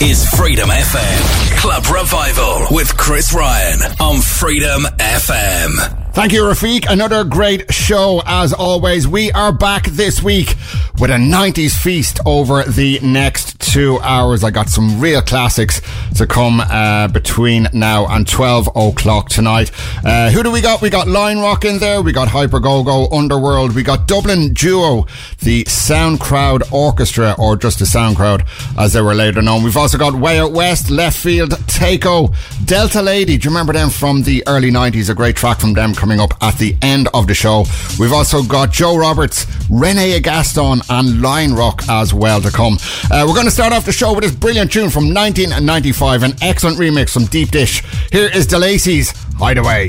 is Freedom FM. Club Revival with Chris Ryan on Freedom FM. Thank you, Rafiq. Another great show as always. We are back this week with a 90s feast over the next two hours. I got some real classics to come uh, between now and 12 o'clock tonight. Uh, who do we got? We got Lionrock in there. We got Hyper Go Go Underworld. We got Dublin Duo, the Sound Crowd Orchestra, or just the Sound Crowd as they were later known. We've also got Way Out West, Leftfield, Takeo, Delta Lady. Do you remember them from the early 90s? A great track from them coming up at the end of the show. We've also got Joe Roberts, Rene Gaston, and Lionrock as well to come. Uh, we're going to start off the show with this brilliant tune from 1995, an excellent remix from Deep Dish. Here is De'Lacy's Hideaway.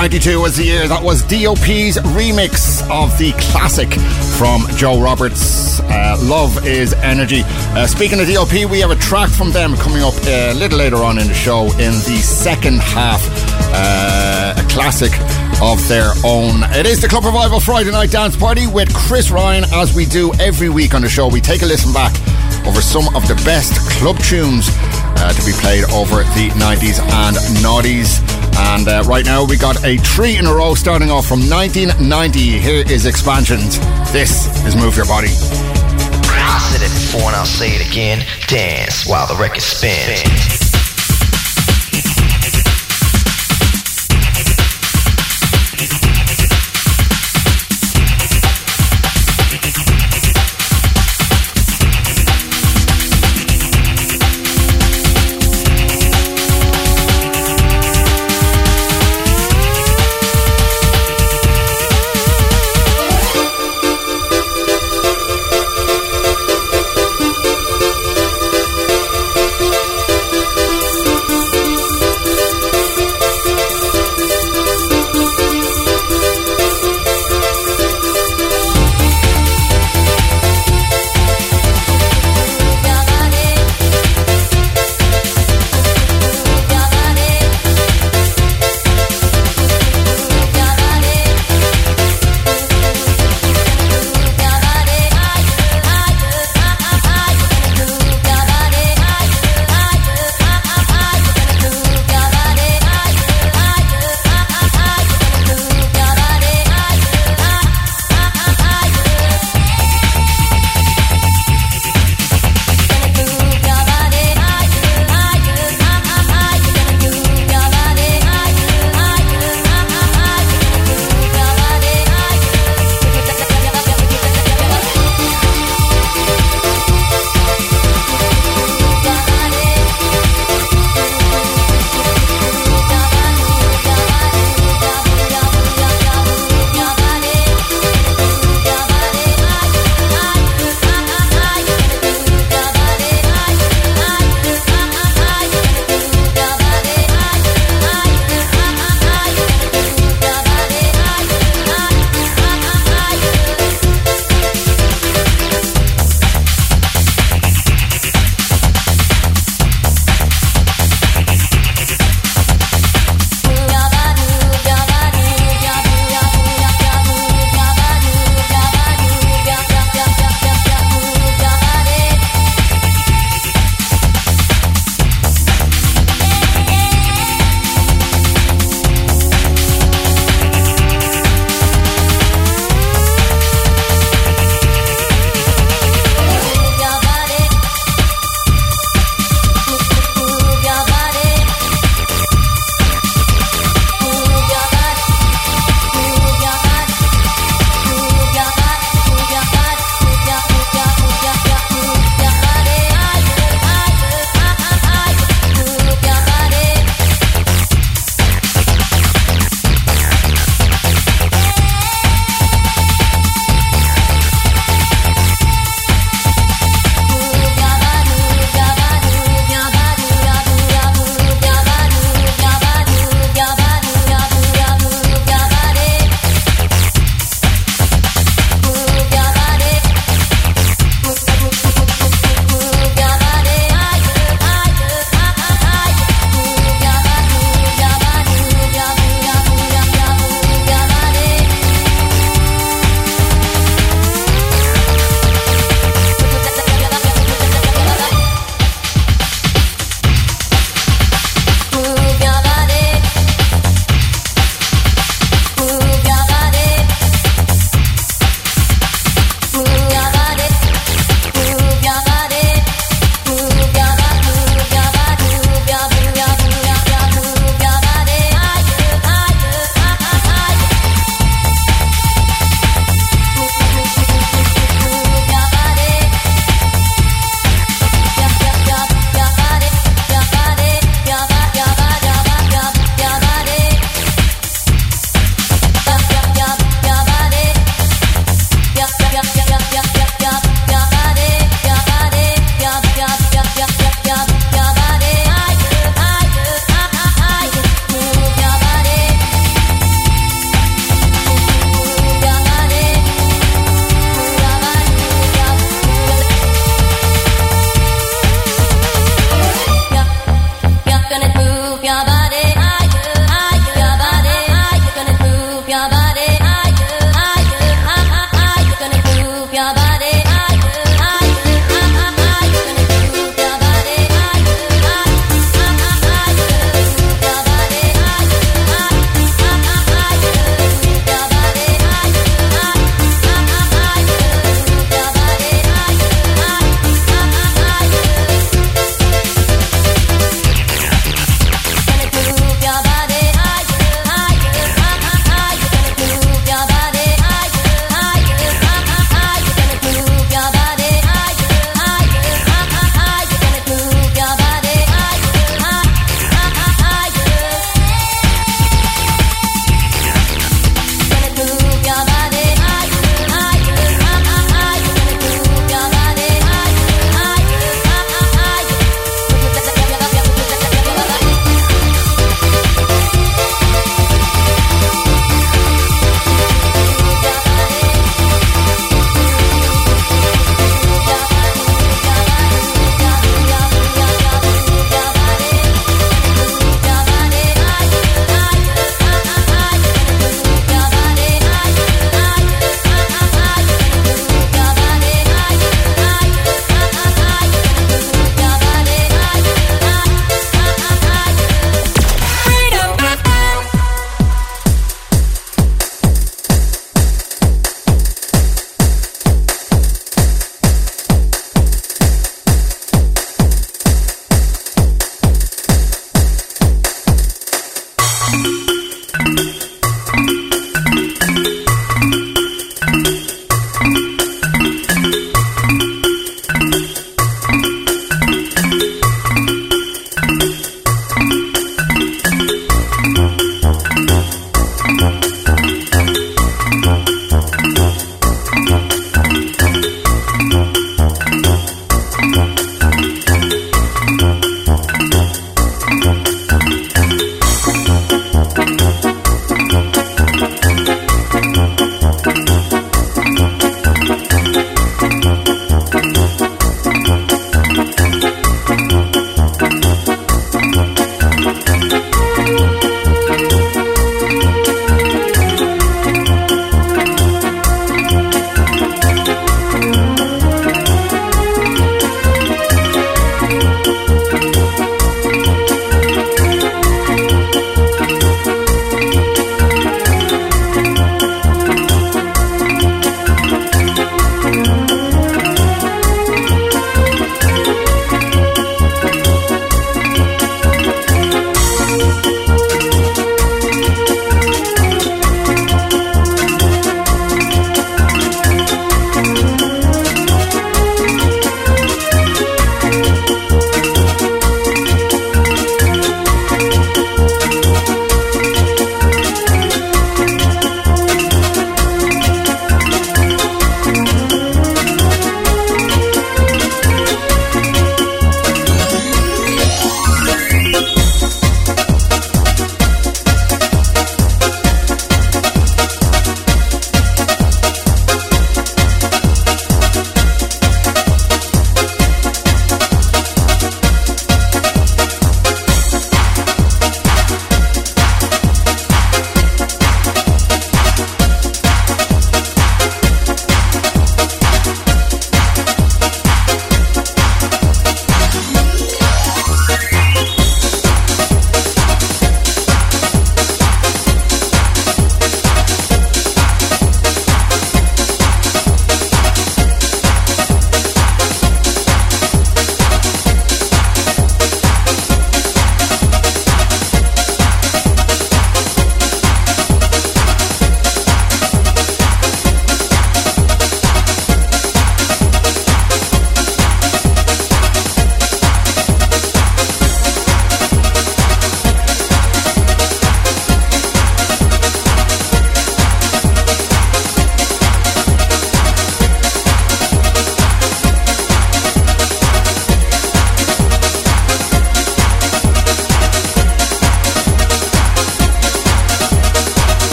1992 was the year. That was DOP's remix of the classic from Joe Roberts. Uh, Love is Energy. Uh, speaking of DOP, we have a track from them coming up uh, a little later on in the show in the second half. Uh, a classic of their own. It is the Club Revival Friday Night Dance Party with Chris Ryan. As we do every week on the show, we take a listen back over some of the best club tunes uh, to be played over the 90s and noughties. And uh, right now we got a three in a row starting off from 1990. Here is Xpansions. This is Move Your Body. I said it before and I'll say it again. Dance while the record spins.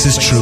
Show faces true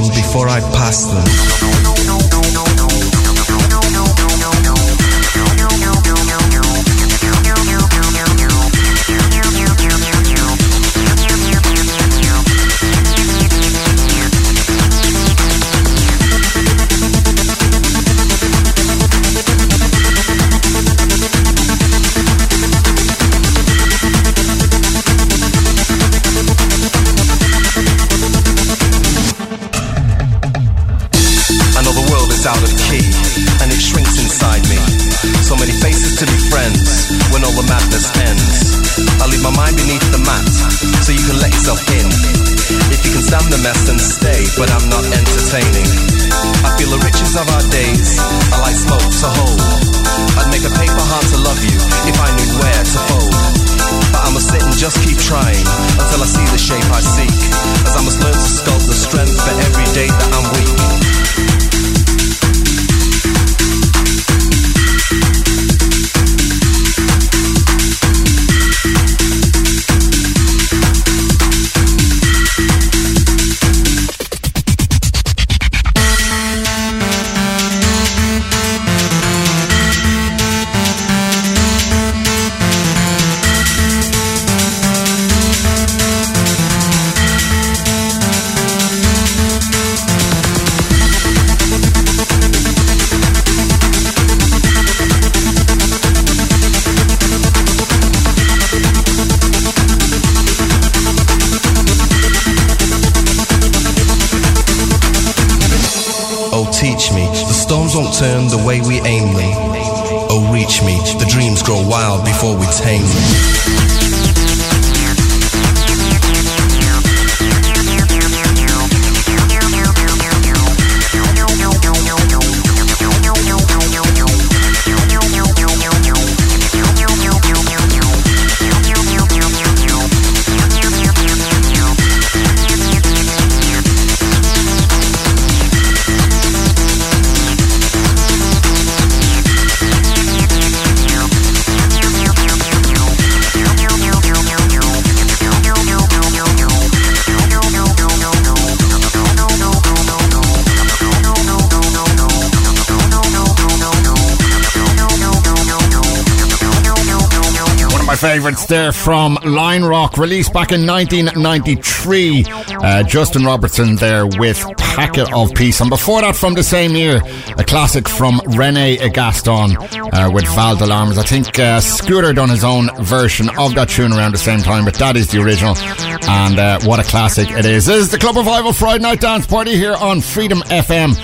favourites there from Lionrock, released back in 1993. Uh, Justin Robertson there with Packet of Peace. And before that, from the same year, a classic from Rene Gaston uh, with Vallée de Larmes. I think uh, Scooter done his own version of that tune around the same time, but that is the original. And uh, what a classic it is. This is the Club Revival Friday Night Dance Party here on freedomfm.ie.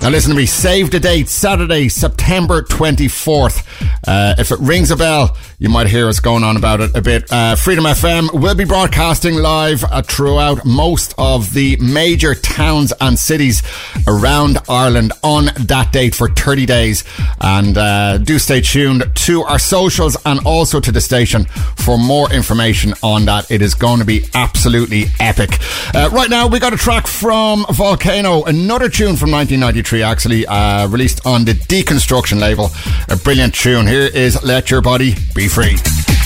Now listen to me, save the date, Saturday, September 24th. Uh, if it rings a bell, you might hear us going on about it a bit. Uh, Freedom FM will be broadcasting live uh, throughout most of the major towns and cities around Ireland on that date for 30 days. And uh, do stay tuned to our socials and also to the station for more information on that. It is going to be absolutely epic. Uh, right now, we got a track from Volcano, another tune from 1993, actually, uh, released on the Deconstruction label. A brilliant tune. Here is Let Your Body Be Free.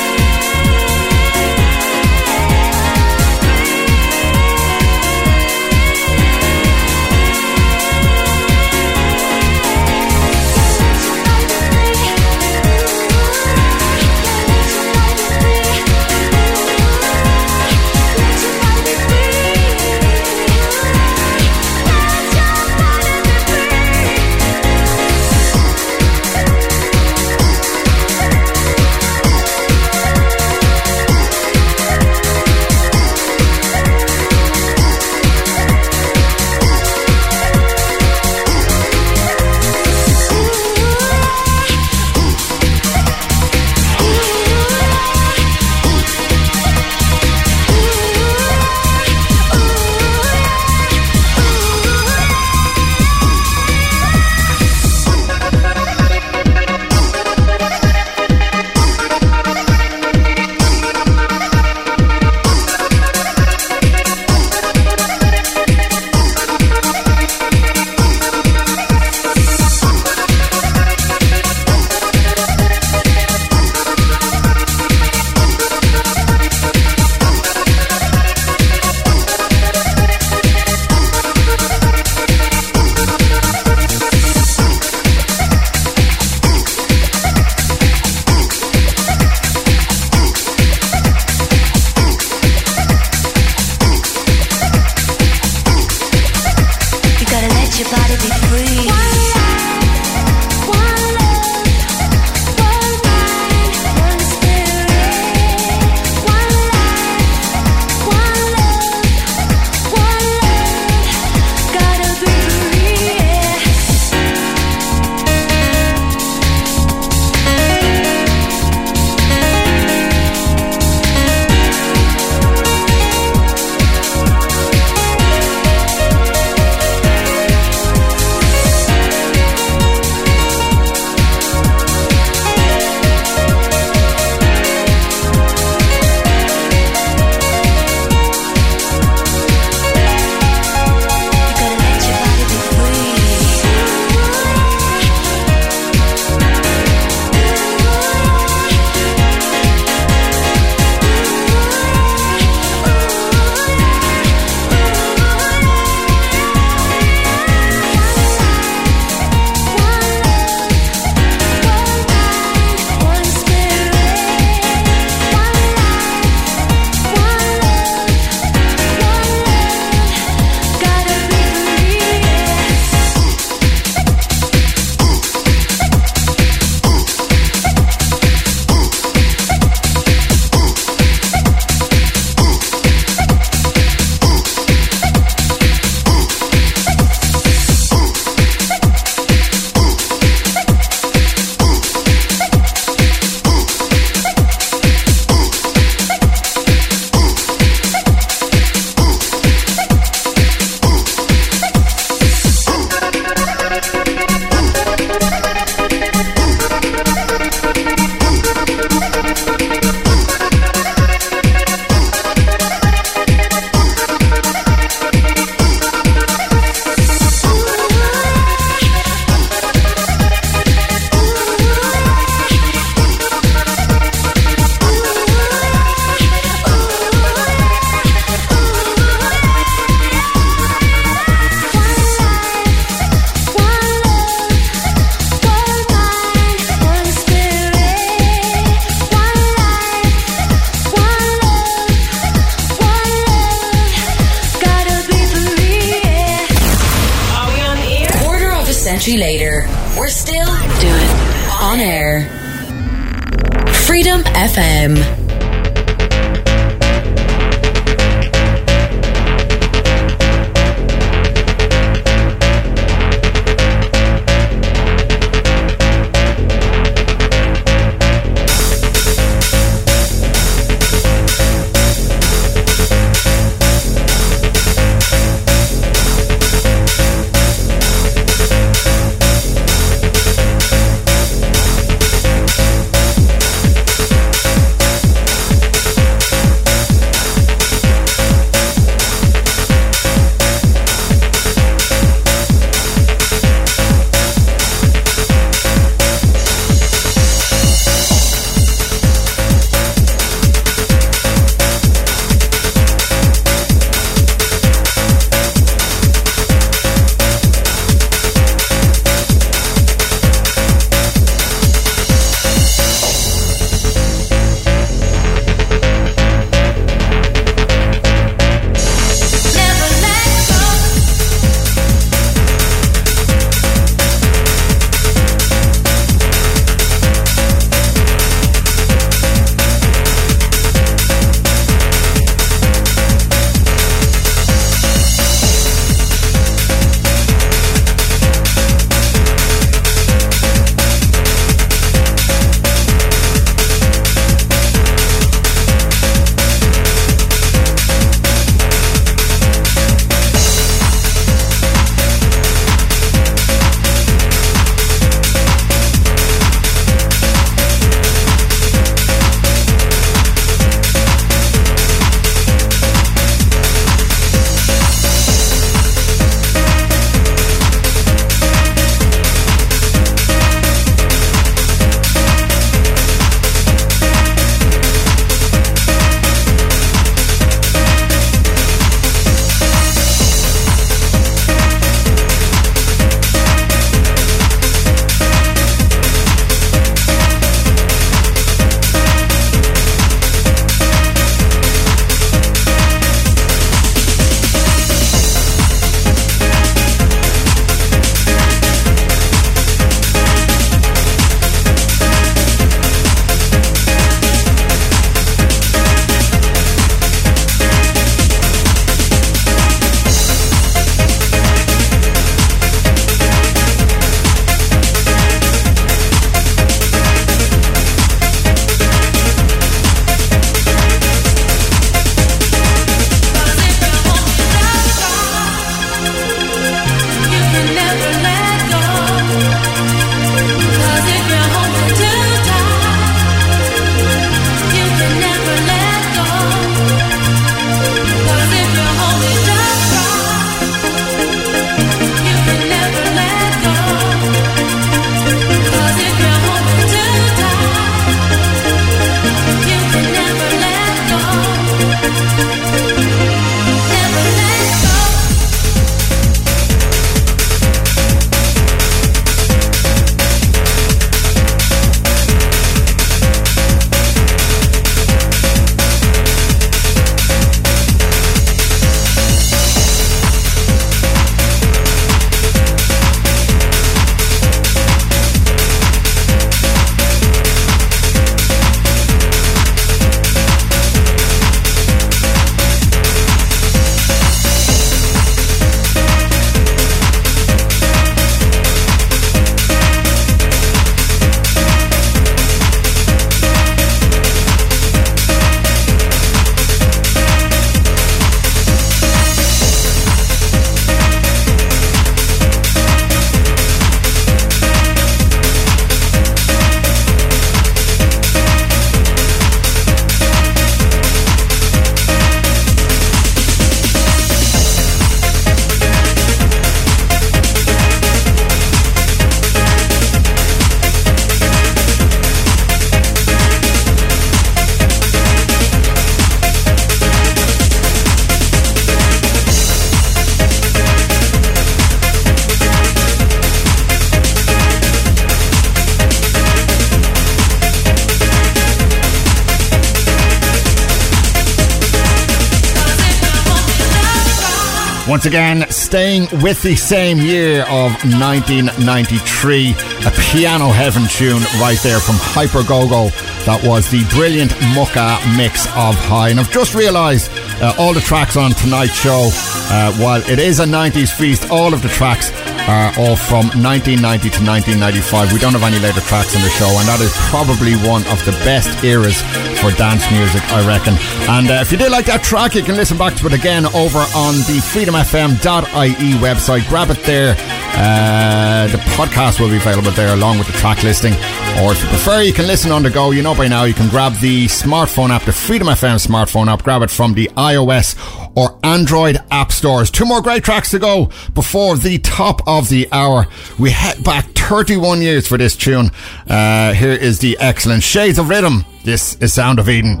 Once again, staying with the same year of 1993, a piano heaven tune right there from Hyper Go-Go. That was the brilliant Mucka mix of High. And I've just realised uh, all the tracks on tonight's show, uh, while it is a 90s feast, all of the tracks are all from 1990 to 1995. We don't have any later tracks in the show, and that is probably one of the best eras for dance music, I reckon. And uh, if you did like that track, you can listen back to it again over on the freedomfm.ie website. Grab it there. Uh, the podcast will be available there along with the track listing. Or if you prefer, you can listen on the go. You know by now, you can grab the smartphone app, the Freedom FM smartphone app, grab it from the iOS or Android app stores. Two more great tracks to go before the top of the hour. We head back 31 years for this tune. Uh, here is the excellent Shades of Rhythm. This is Sound of Eden.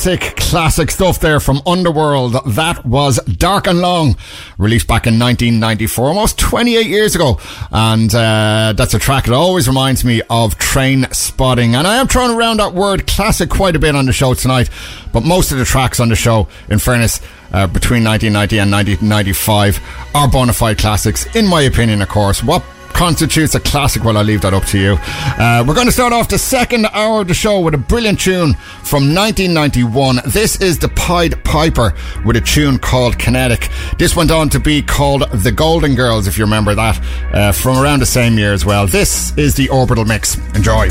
Classic, classic stuff there from Underworld. That was Dark and Long, released back in 1994, almost 28 years ago. And uh, that's a track that always reminds me of Trainspotting. And I am throwing around that word classic quite a bit on the show tonight. But most of the tracks on the show, in fairness, uh, between 1990 and 1995 are bona fide classics, in my opinion, of course. What constitutes a classic? Well, I'll leave that up to you. Uh, we're going to start off the second hour of the show with a brilliant tune from 1991. This is the Pied Piper with a tune called Kinetic. This went on to be called The Golden Girls, if you remember that, uh, from around the same year as well. This is the Orbital Mix. Enjoy.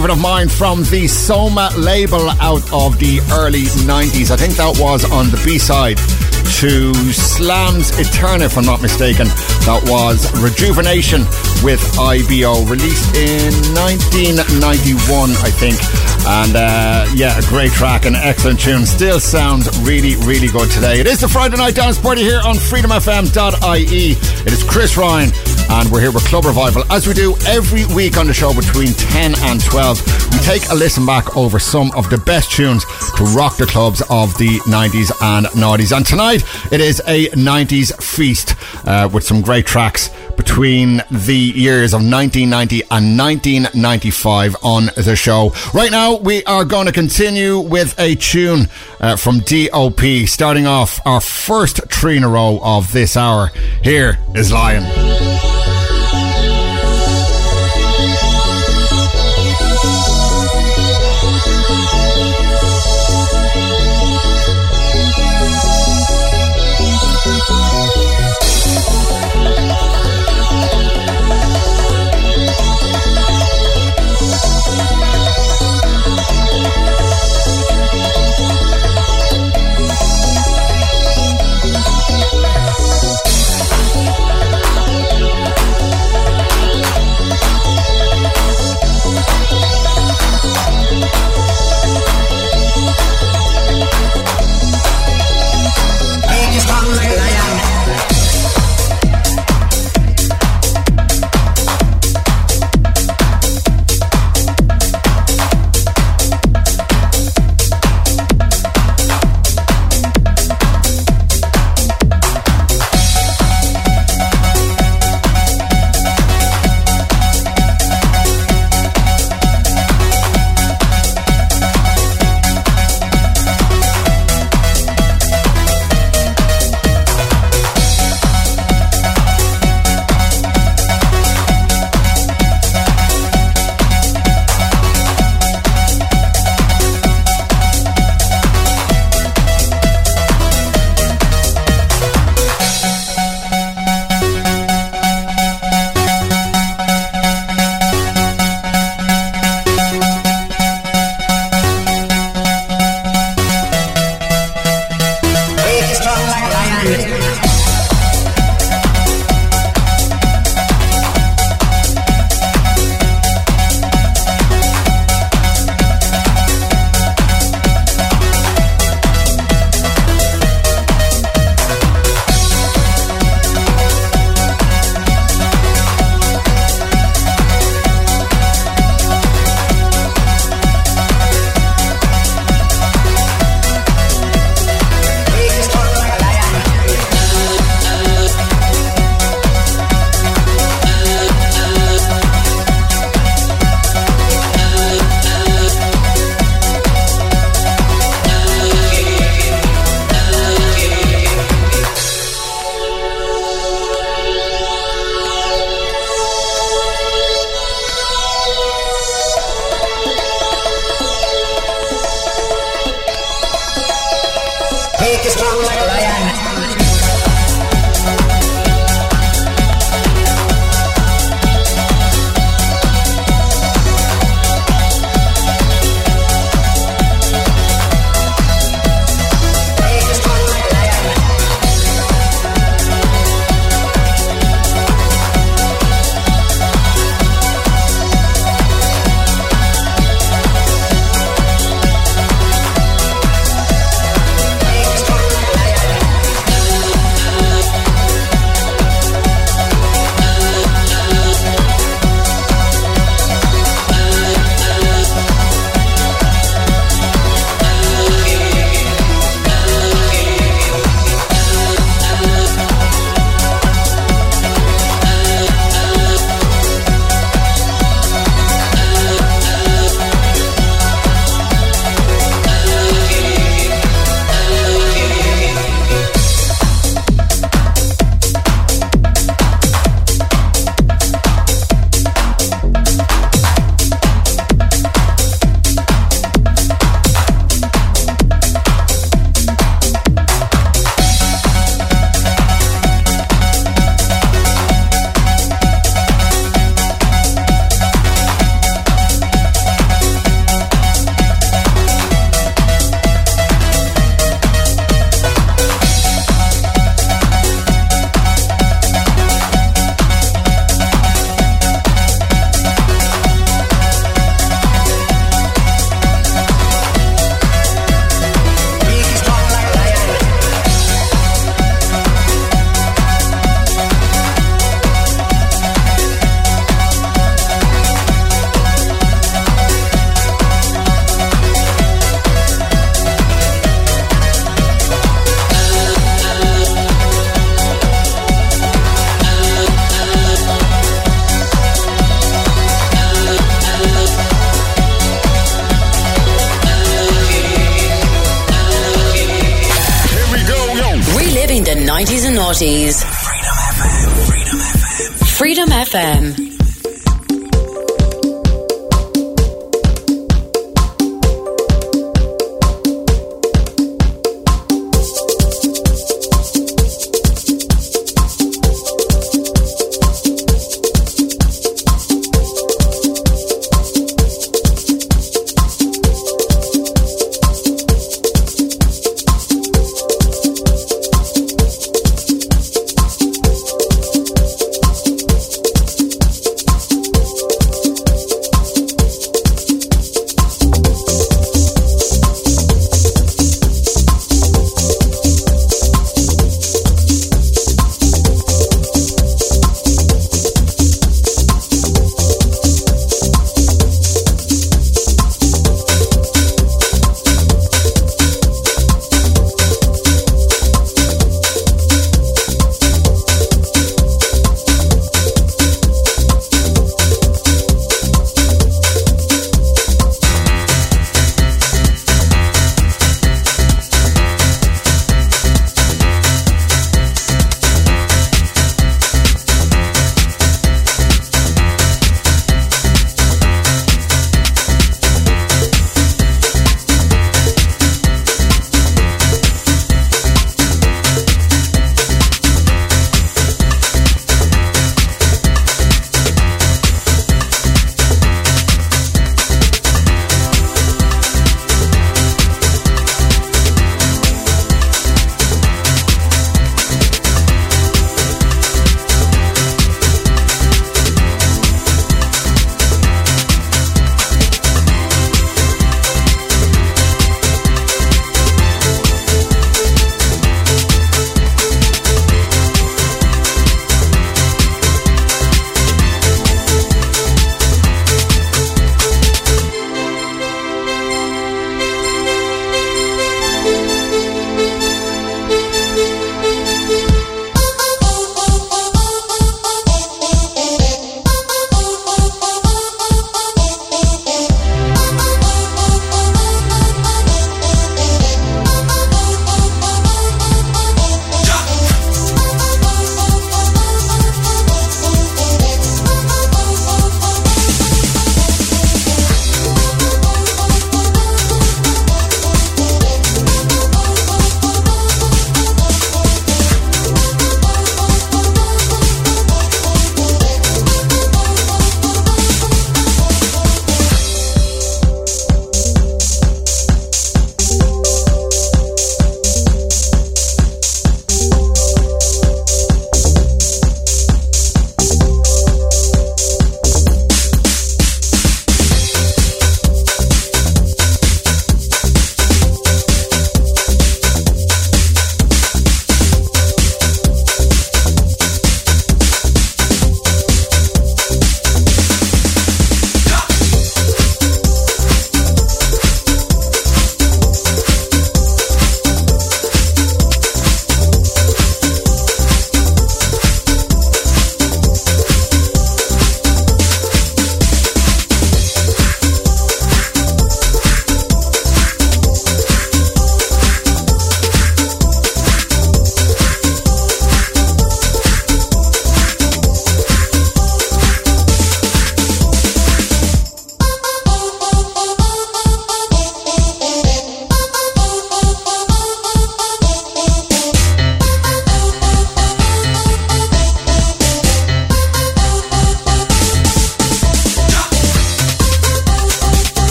Favourite of mine from the Soma label out of the early 90s. I think that was on the B side to Slam's Eterna, if I'm not mistaken. That was Rejuvenation with IBO, released in 1991, I think. And uh, yeah, a great track, an excellent tune. Still sounds really, really good today. It is the Friday Night Dance Party here on freedomfm.ie. It is Chris Ryan, and we're here with Club Revival. As we do every week on the show between 10 and 12, we take a listen back over some of the best tunes to rock the clubs of the 90s and 90s. And tonight, it is a 90s feast uh, with some great tracks between the years of 1990 and 1995 on the show. Right now, we are going to continue with a tune uh, from DOP, starting off our first three in a row of this hour. Here is Lion.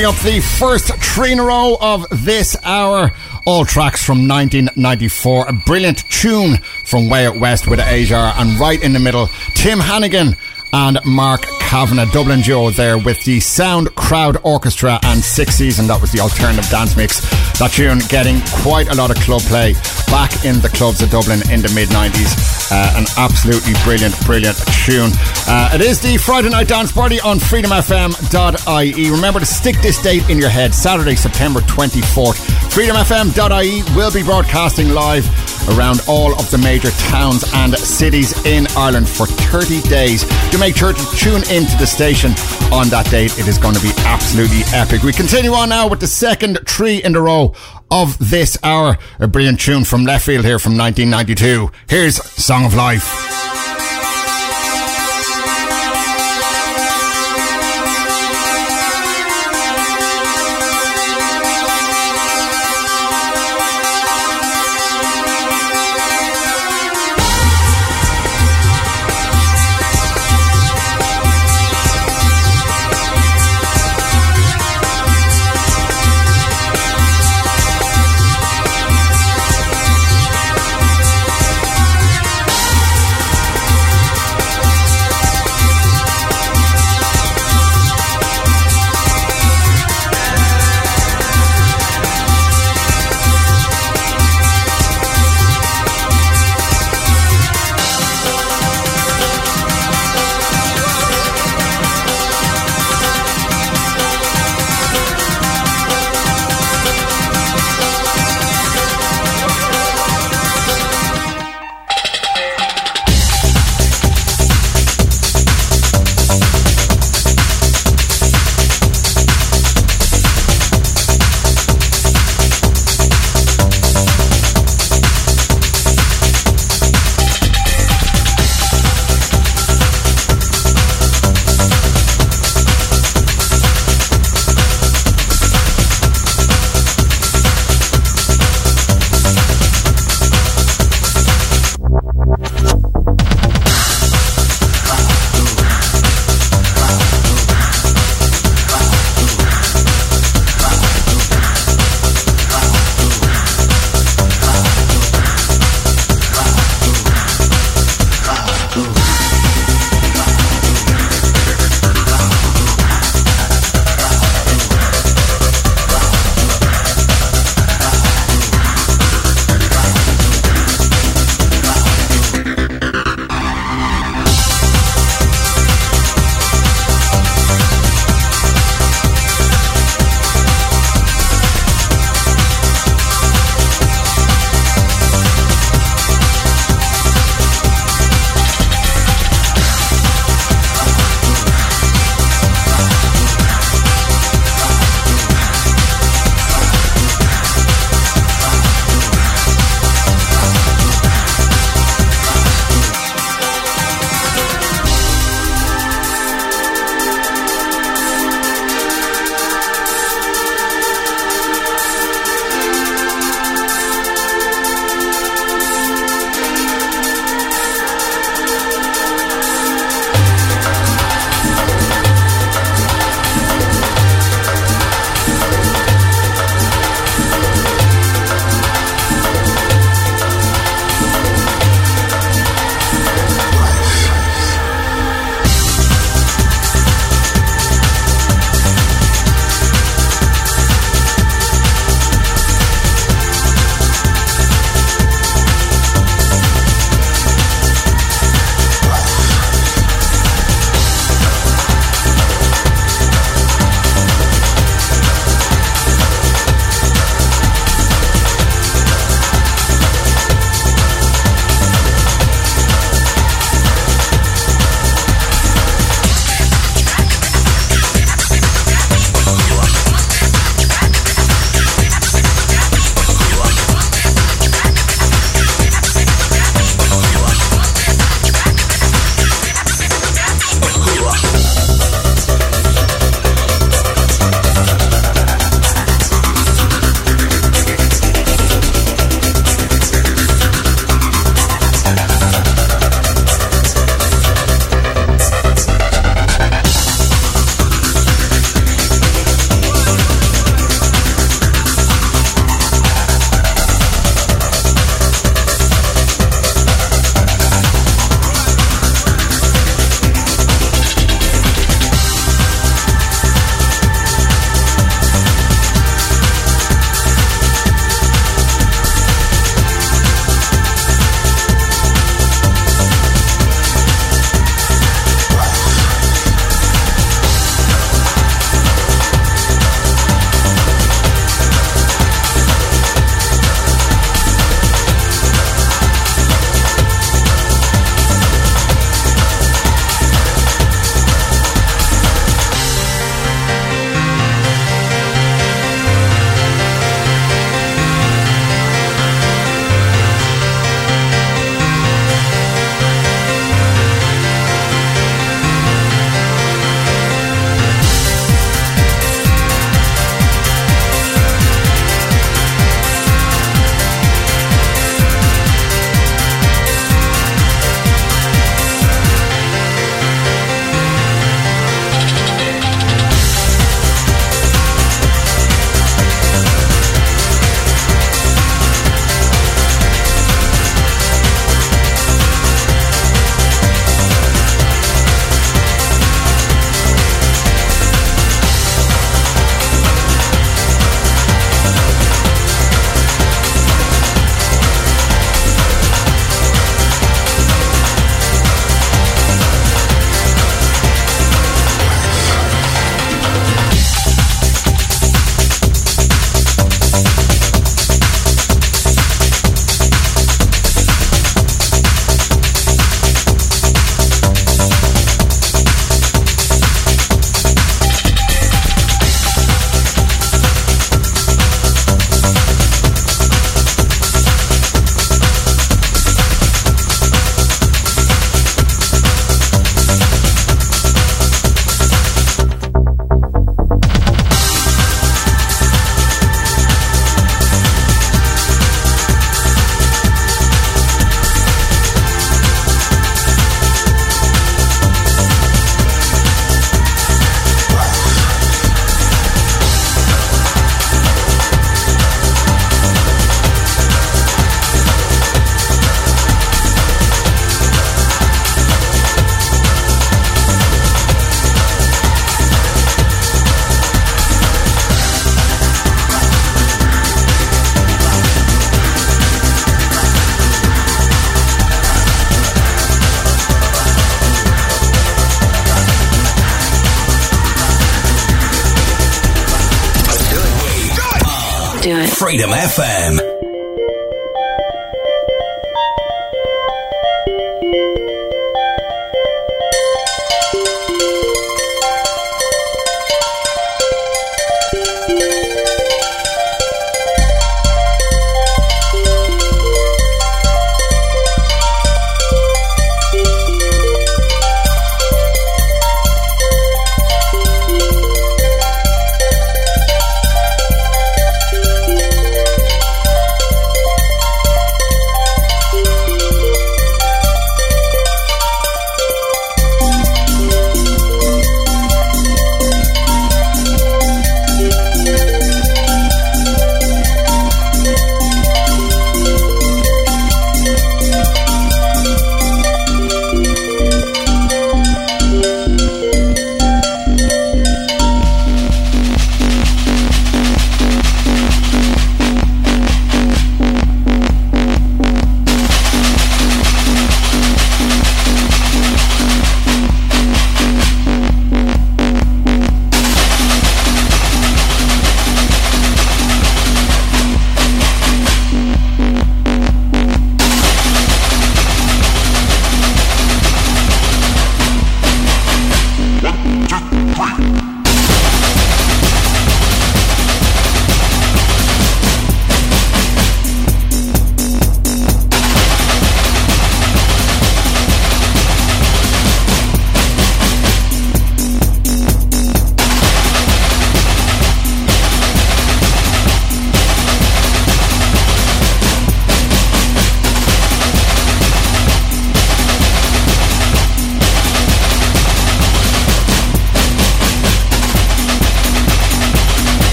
Finishing up the first three in row of this hour. All tracks from 1994. A brilliant tune from Way Out West with Ajare. And right in the middle, Tim Hannigan and Mark Kavanagh, Dublin duo there with the Sound Crowd Orchestra and Six Season. That was the alternative dance mix. That tune getting quite a lot of club play back in the clubs of Dublin in the mid 90s. Uh, an absolutely brilliant, brilliant tune. Uh, it is the Friday Night Dance Party on freedomfm.ie. Remember to stick this date in your head Saturday, September 24th. Freedomfm.ie will be broadcasting live around all of the major towns and cities in Ireland for 30 days. Do make sure to tune into the station on that date. It is going to be absolutely epic. We continue on now with the second three in a row of this hour. A brilliant tune from Leftfield here from 1992. Here's Song of Life. Freedom FM.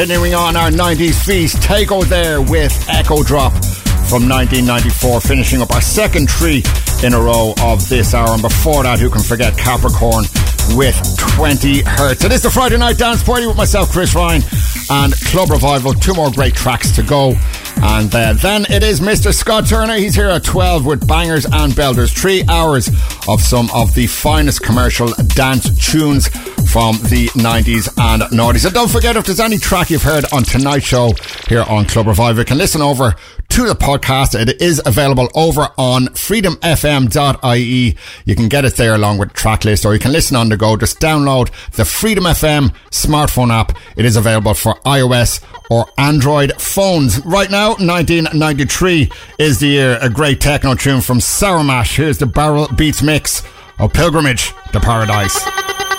Continuing on our 90s feast, Taiko there with Echo Drop from 1994, finishing up our second three in a row of this hour. And before that, who can forget Capricorn with 20 Hertz? It is the Friday night dance party with myself, Chris Ryan, and Club Revival. Two more great tracks to go. And uh, then it is Mr. Scott Turner. He's here at 12 with bangers and belters. Three hours of some of the finest commercial dance tunes from the 90s and noughties. And don't forget, if there's any track you've heard on tonight's show here on Club Revival, you can listen over to the podcast. It is available over on freedomfm.ie. You can get it there along with the track list or you can listen on the go. Just download the Freedom FM smartphone app. It is available for iOS or Android phones. Right now, 1993 is the year. A great techno tune from Sour Mash. Here's the Barrel Beats mix of Pilgrimage to Paradise.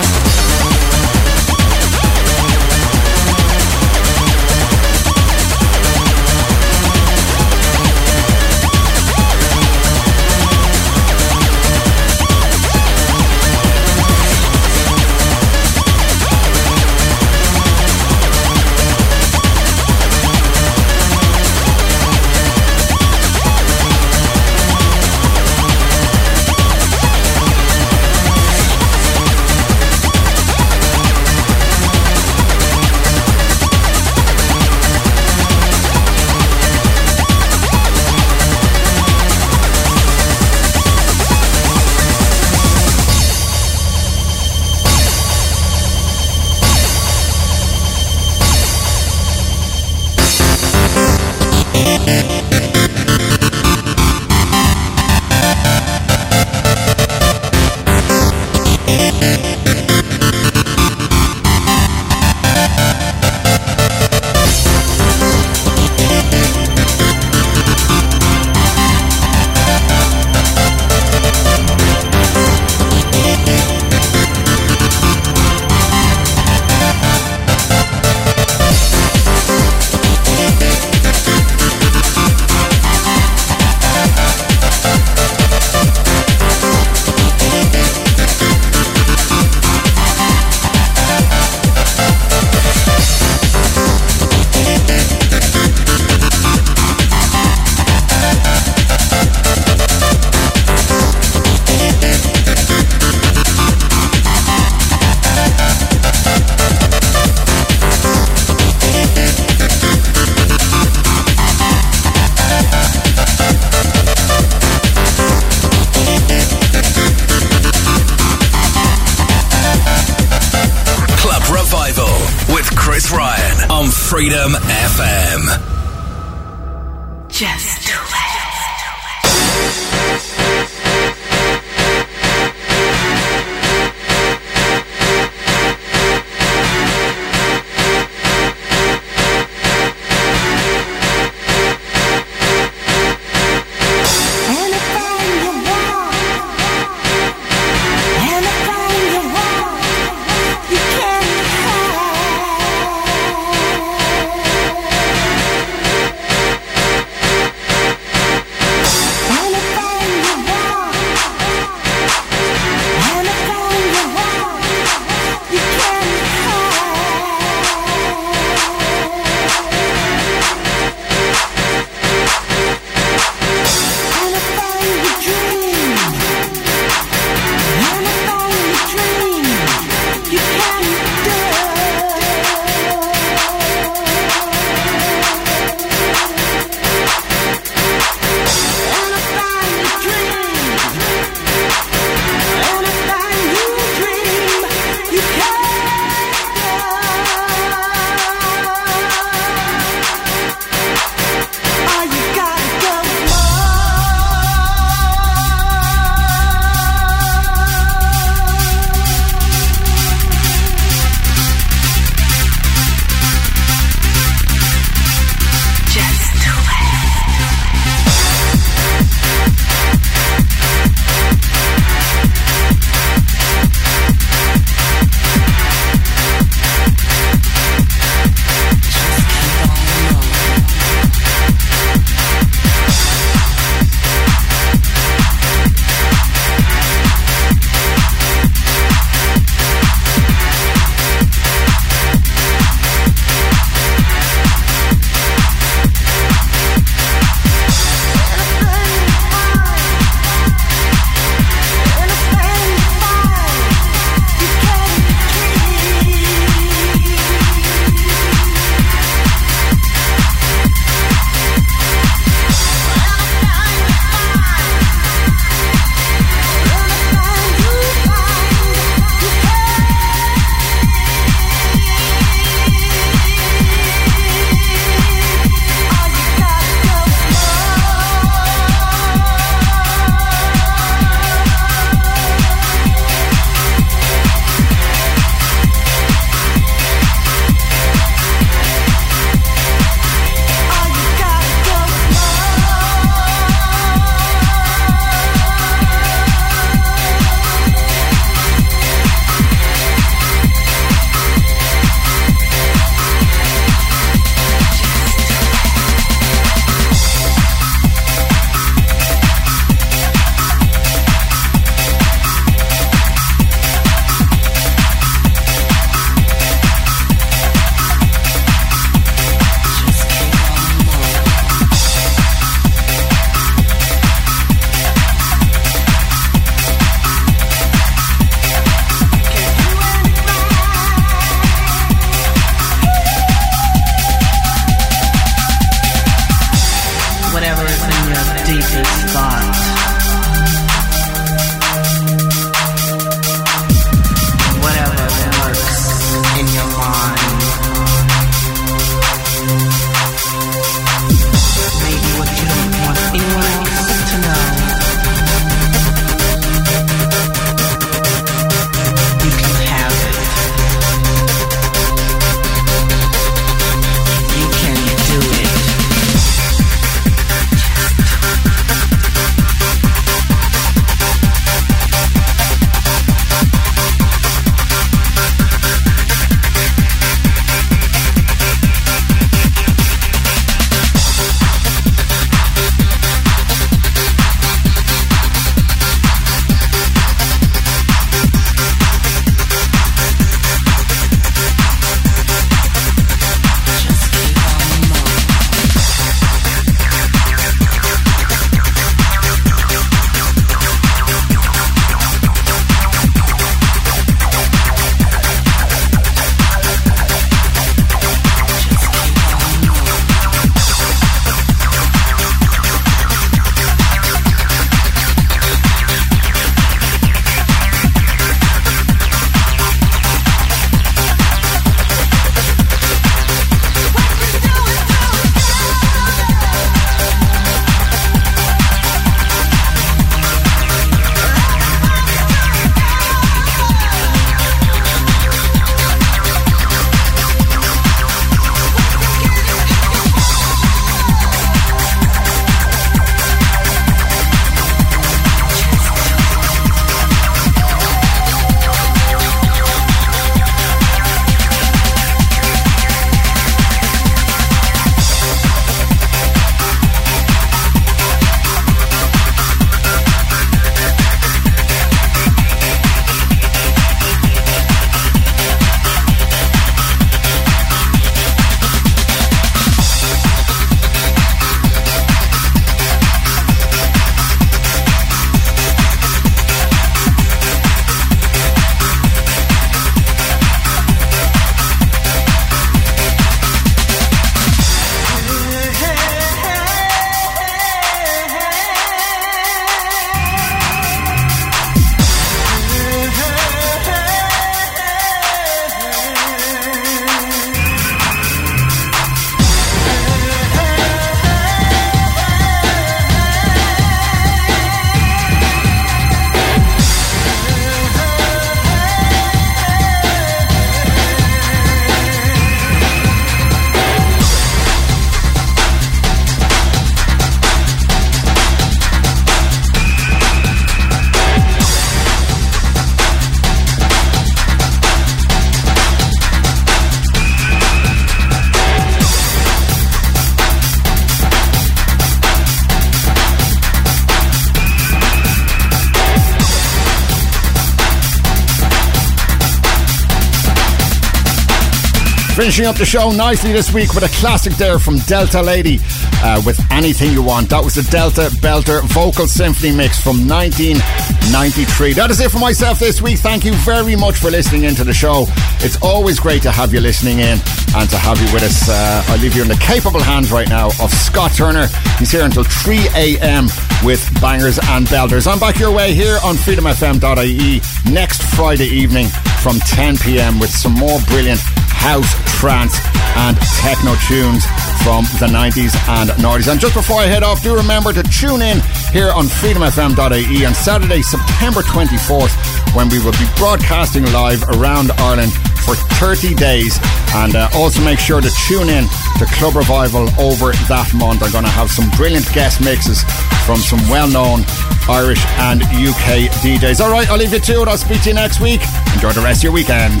Finishing up the show nicely this week with a classic there from Delta Lady uh, with Anything You Want. That was the Delta Belter Vocal Symphony mix from 1993. That is it for myself this week. Thank you very much for listening into the show. It's always great to have you listening in and to have you with us. Uh, I leave you in the capable hands right now of Scott Turner. He's here until 3 a.m. with bangers and belters. I'm back your way here on freedomfm.ie next Friday evening from 10 p.m. with some more brilliant house, trance, and techno tunes from the 90s and 90s. And just before I head off, do remember to tune in here on freedomfm.ie on Saturday, September 24th, when we will be broadcasting live around Ireland for 30 days. And uh, also make sure to tune in to Club Revival over that month. I'm going to have some brilliant guest mixes from some well known Irish and UK DJs. All right, I'll leave you to it. I'll speak to you next week. Enjoy the rest of your weekend.